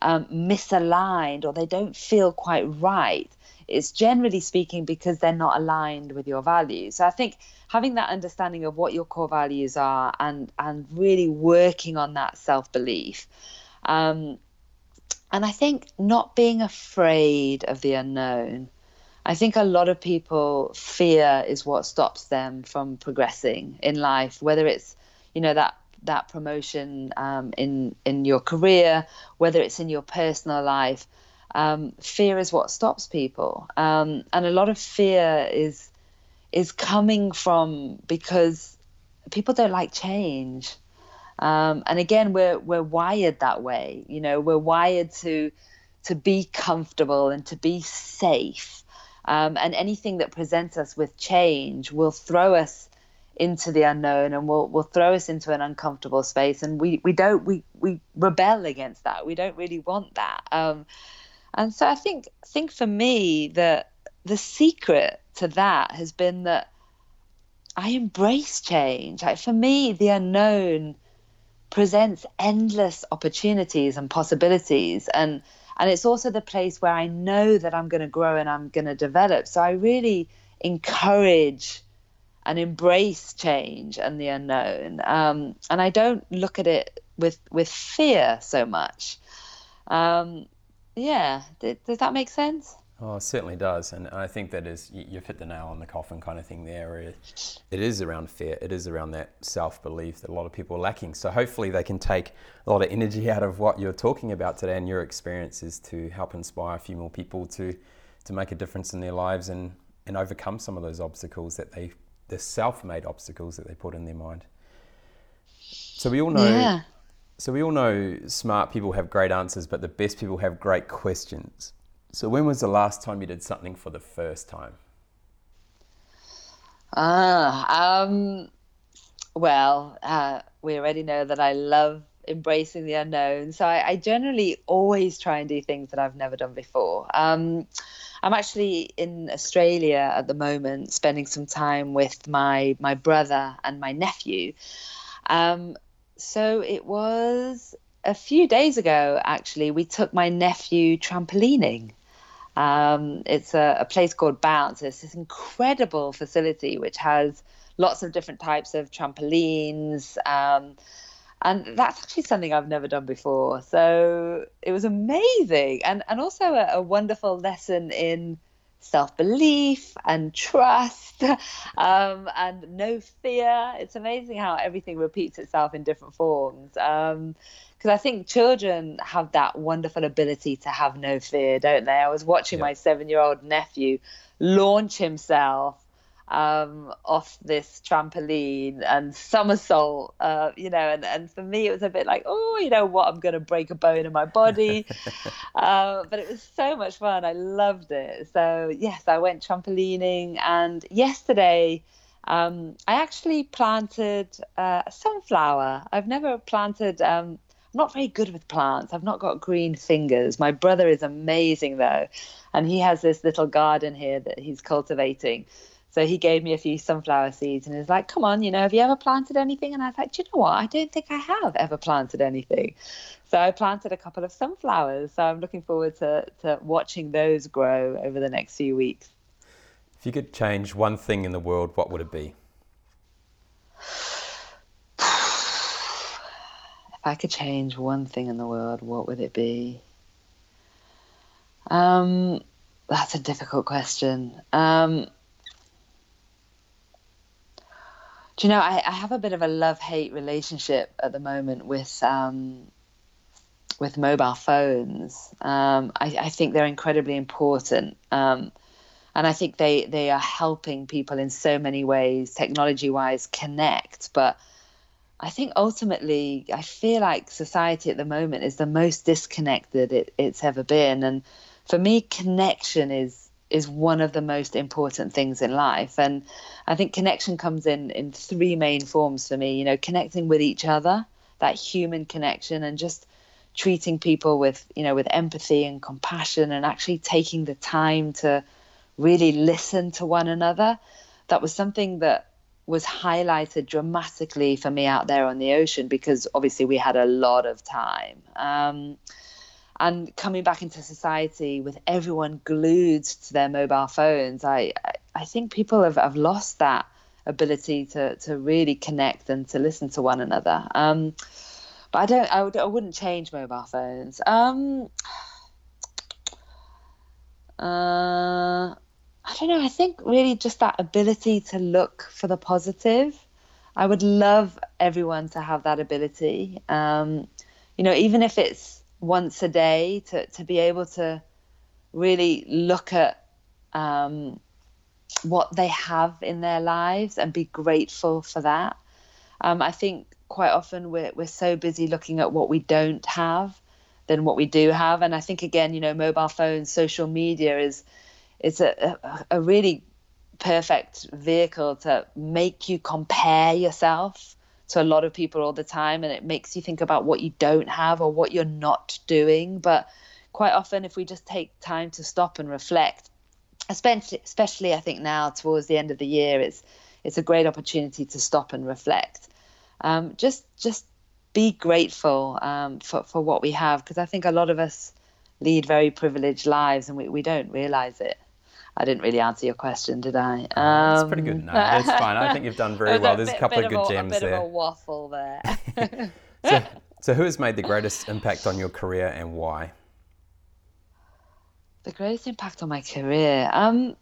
um, misaligned or they don't feel quite right, it's generally speaking because they're not aligned with your values. So I think having that understanding of what your core values are and and really working on that self belief. Um, and I think not being afraid of the unknown. I think a lot of people fear is what stops them from progressing in life, whether it's you know that that promotion um, in in your career, whether it's in your personal life. Um, fear is what stops people, um, and a lot of fear is is coming from because people don't like change. Um, and again, we're we're wired that way. You know, we're wired to to be comfortable and to be safe. Um, and anything that presents us with change will throw us into the unknown and will will throw us into an uncomfortable space. And we we don't we we rebel against that. We don't really want that. Um, and so I think think for me that the secret to that has been that I embrace change. Like for me, the unknown presents endless opportunities and possibilities and and it's also the place where I know that I'm going to grow and I'm going to develop. So I really encourage and embrace change and the unknown. Um, and I don't look at it with with fear so much. Um, yeah, does that make sense? Oh, it certainly does, and I think that is you've hit the nail on the coffin kind of thing there. It is around fear. It is around that self belief that a lot of people are lacking. So hopefully they can take a lot of energy out of what you're talking about today and your experiences to help inspire a few more people to to make a difference in their lives and and overcome some of those obstacles that they the self-made obstacles that they put in their mind. So we all know. Yeah. So we all know smart people have great answers, but the best people have great questions. So, when was the last time you did something for the first time? Ah, um, well, uh, we already know that I love embracing the unknown. So, I, I, generally always try and do things that I've never done before. Um, I'm actually in Australia at the moment, spending some time with my my brother and my nephew. Um, so it was a few days ago, actually, we took my nephew trampolining. Um, it's a, a, place called Bounce. It's this incredible facility which has lots of different types of trampolines. Um, and that's actually something I've never done before. So it was amazing and, and also a, a wonderful lesson in self belief and trust um, and no fear. It's amazing how everything repeats itself in different forms. Um, because I think children have that wonderful ability to have no fear, don't they? I was watching my seven year old nephew launch himself um, off this trampoline and somersault, uh, you know, and, and for me it was a bit like, oh, you know what, I'm going to break a bone in my body. uh, but it was so much fun. I loved it. So, yes, I went trampolining. And yesterday, um, I actually planted uh, a sunflower. I've never planted um, I'm not very good with plants. I've not got green fingers. My brother is amazing though, and he has this little garden here that he's cultivating. So he gave me a few sunflower seeds and he's like, "Come on, you know, have you ever planted anything?" And I was like, "Do you know what? I don't think I have ever planted anything." So I planted a couple of sunflowers. So I'm looking forward to to watching those grow over the next few weeks. If you could change one thing in the world, what would it be? If I could change one thing in the world, what would it be? Um, that's a difficult question. Um, do you know, I, I, have a bit of a love hate relationship at the moment with um, with mobile phones. Um, I, I, think they're incredibly important. Um, and I think they, they are helping people in so many ways, technology wise, connect. But I think ultimately, I feel like society at the moment is the most disconnected it, it's ever been. And for me, connection is is one of the most important things in life. And i think connection comes in in three main forms for me you know connecting with each other that human connection and just treating people with you know with empathy and compassion and actually taking the time to really listen to one another. That was something that was highlighted dramatically for me out there on the ocean because obviously we had a lot of time. Um, and coming back into society with everyone glued to their mobile phones i i think people have, have lost that ability to to really connect and to listen to one another um, but i don't I, would, I wouldn't change mobile phones um, uh, I don't know. I think really just that ability to look for the positive. I would love everyone to have that ability. Um, you know, even if it's once a day to, to be able to really look at um, what they have in their lives and be grateful for that. Um, I think quite often we're, we're so busy looking at what we don't have than what we do have. And I think, again, you know, mobile phones, social media is, is a, a, a really perfect vehicle to make you compare yourself to a lot of people all the time and it makes you think about what you don't have or what you're not doing. But quite often if we just take time to stop and reflect especially especially I think now towards the end of the year it's it's a great opportunity to stop and reflect. Um, just just be grateful um, for, for what we have because I think a lot of us lead very privileged lives and we, we don't realize it I didn't really answer your question, did I? Um, that's pretty good. No, that's fine. I think you've done very well. There's a, couple of good a, gems a bit there. Of a waffle there. so, so, who has made the greatest impact on your career and why? The greatest impact on my career. Um,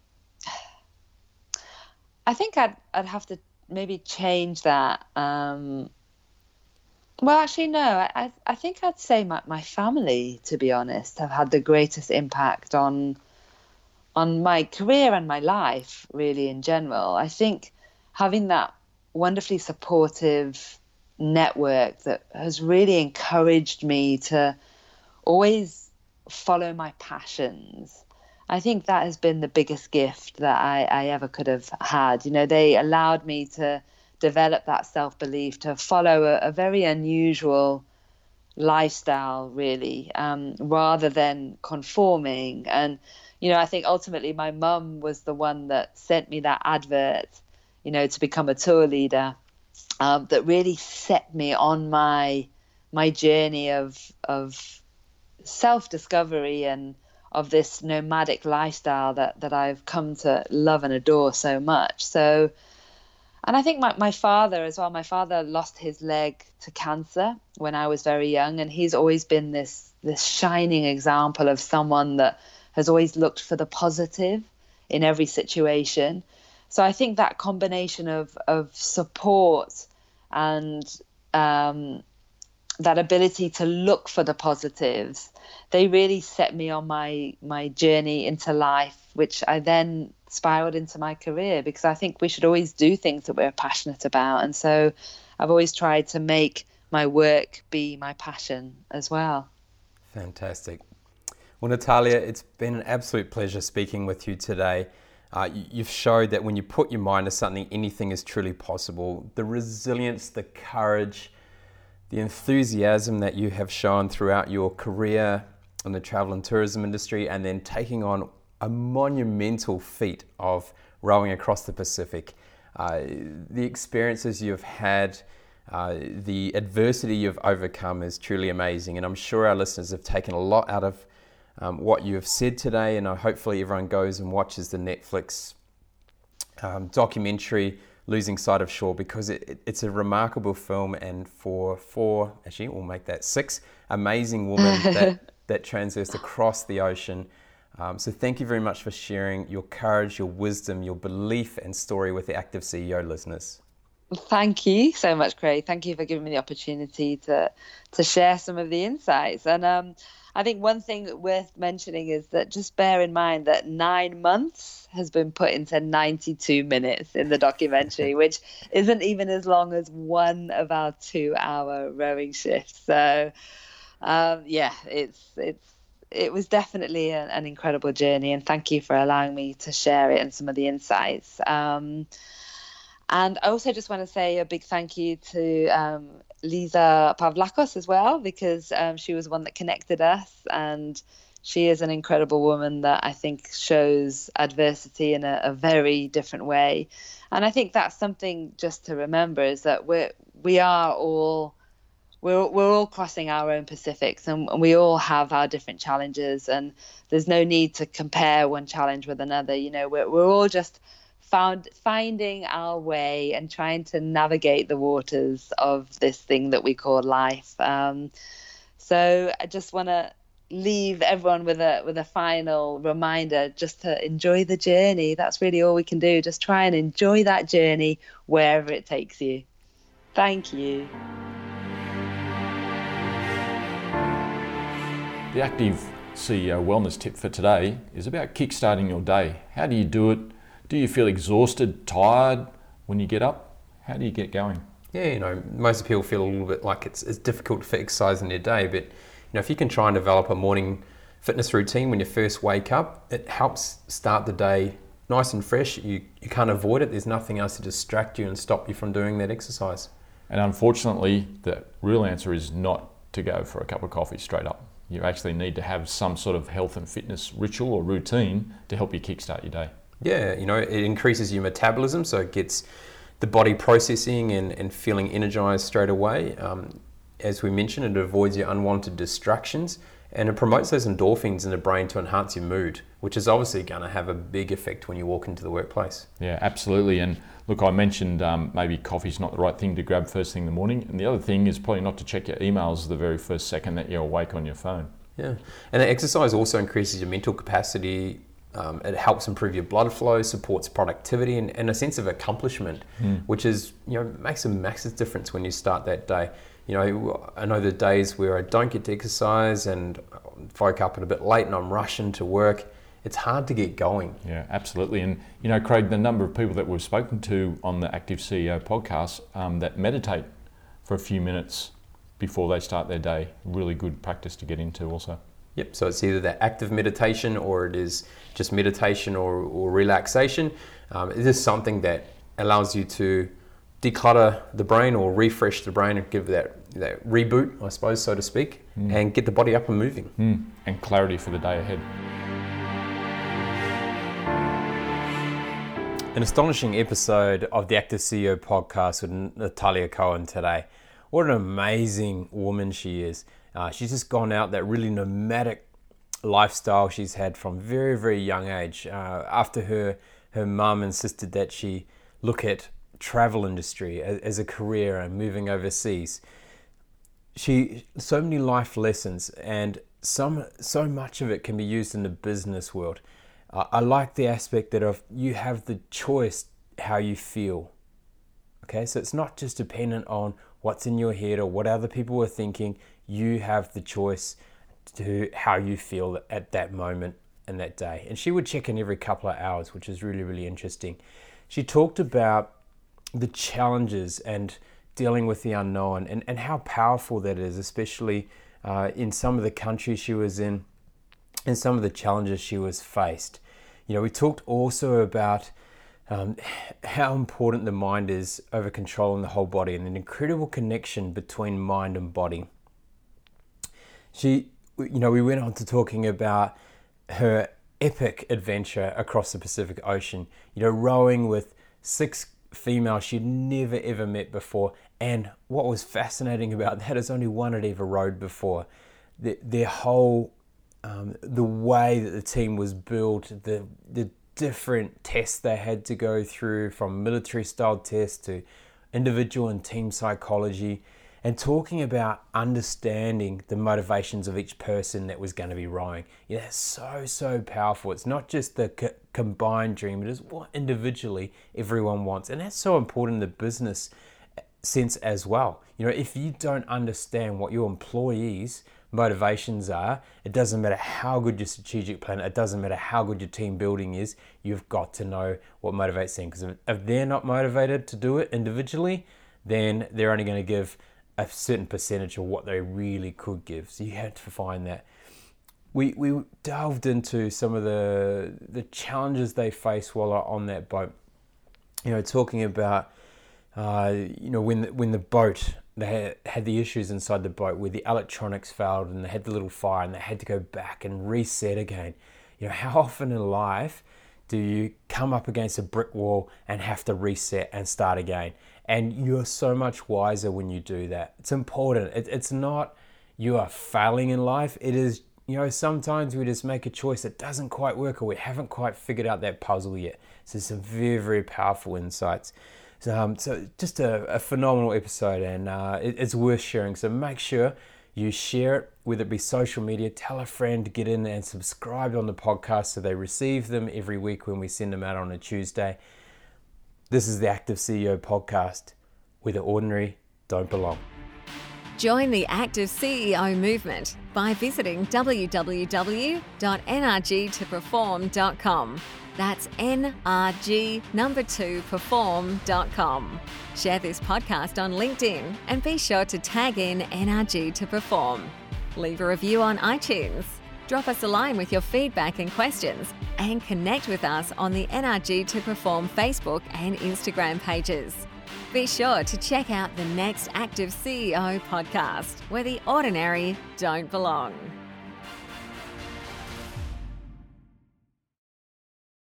I think I'd I'd have to maybe change that. Um, well, actually, no. I I think I'd say my my family, to be honest, have had the greatest impact on on my career and my life, really, in general. I think having that wonderfully supportive network that has really encouraged me to always follow my passions. I think that has been the biggest gift that I, I ever could have had. You know, they allowed me to develop that self belief, to follow a, a, very unusual lifestyle, really, um, rather than conforming. And you know, I think ultimately my mum was the one that sent me that advert, you know, to become a tour leader, um, that really set me on my my journey of of self discovery and of this nomadic lifestyle that that I've come to love and adore so much. So, and I think my, my father as well. My father lost his leg to cancer when I was very young, and he's always been this this shining example of someone that has always looked for the positive in every situation. So I think that combination of of support and um, that ability to look for the positives, they really set me on my my journey into life, which I then spiraled into my career because I think we should always do things that we're passionate about, and so I've always tried to make my work be my passion as well. Fantastic. Well, Natalia, it's been an absolute pleasure speaking with you today. Uh, you've showed that when you put your mind to something, anything is truly possible. The resilience, the courage, the enthusiasm that you have shown throughout your career in the travel and tourism industry, and then taking on a monumental feat of rowing across the Pacific. Uh, the experiences you've had, uh, the adversity you've overcome is truly amazing, and I'm sure our listeners have taken a lot out of um, what you have said today, and hopefully everyone goes and watches the Netflix um, documentary "Losing Sight of Shore" because it, it, it's a remarkable film, and for four, actually, we'll make that six amazing women that that transversed across the ocean. Um, so thank you very much for sharing your courage, your wisdom, your belief and story with the Active CEO listeners. Thank you so much, Craig. Thank you for giving me the opportunity to to share some of the insights. And um, I think one thing worth mentioning is that just bear in mind that nine months has been put into 92 minutes in the documentary, which isn't even as long as one of our two hour rowing shifts. So, um, yeah, it's, it's, it was definitely a, an incredible journey, and thank you for allowing me to share it and some of the insights. Um, and I also just want to say a big thank you to um, Lisa Pavlakos as well, because um, she was one that connected us. And she is an incredible woman that I think shows adversity in a, a very different way. And I think that's something just to remember is that we're, we are all we're we're all crossing our own Pacifics and we all have our different challenges and there's no need to compare one challenge with another. You know, we're we're all just found finding our way and trying to navigate the waters of this thing that we call life. Um, so I just want to leave everyone with a with a final reminder just to enjoy the journey. That's really all we can do. Just try and enjoy that journey wherever it takes you. Thank you. The Active CEO Wellness tip for today is about kickstarting your day. How do you do it? Do you feel exhausted, tired when you get up? How do you get going? Yeah, you know, most people feel a little bit like it's, it's difficult to exercise in their day, but you know, if you can try and develop a morning fitness routine when you first wake up, it helps start the day nice and fresh. You, you can't avoid it. There's nothing else to distract you and stop you from doing that exercise. And unfortunately, the real answer is not to go for a cup of coffee straight up. You actually need to have some sort of health and fitness ritual or routine to help you kickstart your day. Yeah, you know, it increases your metabolism, so it gets the body processing and, and feeling energized straight away. Um, as we mentioned, it avoids your unwanted distractions and it promotes those endorphins in the brain to enhance your mood, which is obviously going to have a big effect when you walk into the workplace. Yeah, absolutely. And look, I mentioned um, maybe coffee's not the right thing to grab first thing in the morning. And the other thing is probably not to check your emails the very first second that you're awake on your phone. Yeah, and exercise also increases your mental capacity, um, it helps improve your blood flow, supports productivity, and, and a sense of accomplishment, mm. which is you know makes a massive difference when you start that day. You know, I know the days where I don't get to exercise and woke up a bit late and I'm rushing to work. It's hard to get going. Yeah, absolutely. And you know, Craig, the number of people that we've spoken to on the Active CEO podcast um, that meditate for a few minutes before they start their day, really good practice to get into also. Yep, so it's either that active meditation or it is just meditation or, or relaxation. Um, it is something that allows you to declutter the brain or refresh the brain and give that, that reboot, I suppose, so to speak, mm. and get the body up and moving. Mm. And clarity for the day ahead. An astonishing episode of the Active CEO podcast with Natalia Cohen today. What an amazing woman she is. Uh, she's just gone out that really nomadic lifestyle she's had from very very young age. Uh, after her her mum insisted that she look at travel industry as, as, a career and moving overseas. She so many life lessons and some so much of it can be used in the business world. Uh, I like the aspect that of you have the choice how you feel. Okay, so it's not just dependent on what's in your head or what other people are thinking you have the choice to how you feel at that moment and that day. And she would check in every couple of hours, which is really, really interesting. She talked about the challenges and dealing with the unknown and, and how powerful that is, especially uh, in some of the countries she was in and some of the challenges she was faced. You know, we talked also about um, how important the mind is over controlling the whole body and an incredible connection between mind and body she, you know, we went on to talking about her epic adventure across the Pacific Ocean, you know, rowing with six females she'd never ever met before. And what was fascinating about that is only one had ever rowed before. The, their whole, um, the way that the team was built, the, the different tests they had to go through from military style tests to individual and team psychology and talking about understanding the motivations of each person that was going to be rowing. Yeah, that's so, so powerful. It's not just the co- combined dream, it is what individually everyone wants. And that's so important in the business eh, sense as well. You know, if you don't understand what your employees' motivations are, it doesn't matter how good your strategic plan, it doesn't matter how good your team building is, you've got to know what motivates them. Because if they're not motivated to do it individually, then they're only going to give a certain percentage of what they really could give. So you have to find that. we, we delved into some of the the challenges they face while on that boat. You know, talking about uh, you know when the, when the boat they had, had the issues inside the boat where the electronics failed and they had the little fire and they had to go back and reset again. You know, how often in life do you come up against a brick wall and have to reset and start again? And you're so much wiser when you do that. It's important. It, it's not you are failing in life. It is, you know, sometimes we just make a choice that doesn't quite work or we haven't quite figured out that puzzle yet. So, some very, very powerful insights. So, um, so just a, a, phenomenal episode and uh, it, it's worth sharing. So, make sure you share it, whether it be social media, tell a friend get in and subscribe on the podcast so they receive them every week when we send them out on a Tuesday. This is the Active CEO podcast where the ordinary don't belong. Join the Active CEO movement by visiting www.nrg2perform.com. That's NRG number two perform.com. Share this podcast on LinkedIn and be sure to tag in NRG to perform. Leave a review on iTunes. Drop us a line with your feedback and questions and connect with us on the NRG to Perform Facebook and Instagram pages. Be sure to check out the next Active CEO podcast where the ordinary don't belong.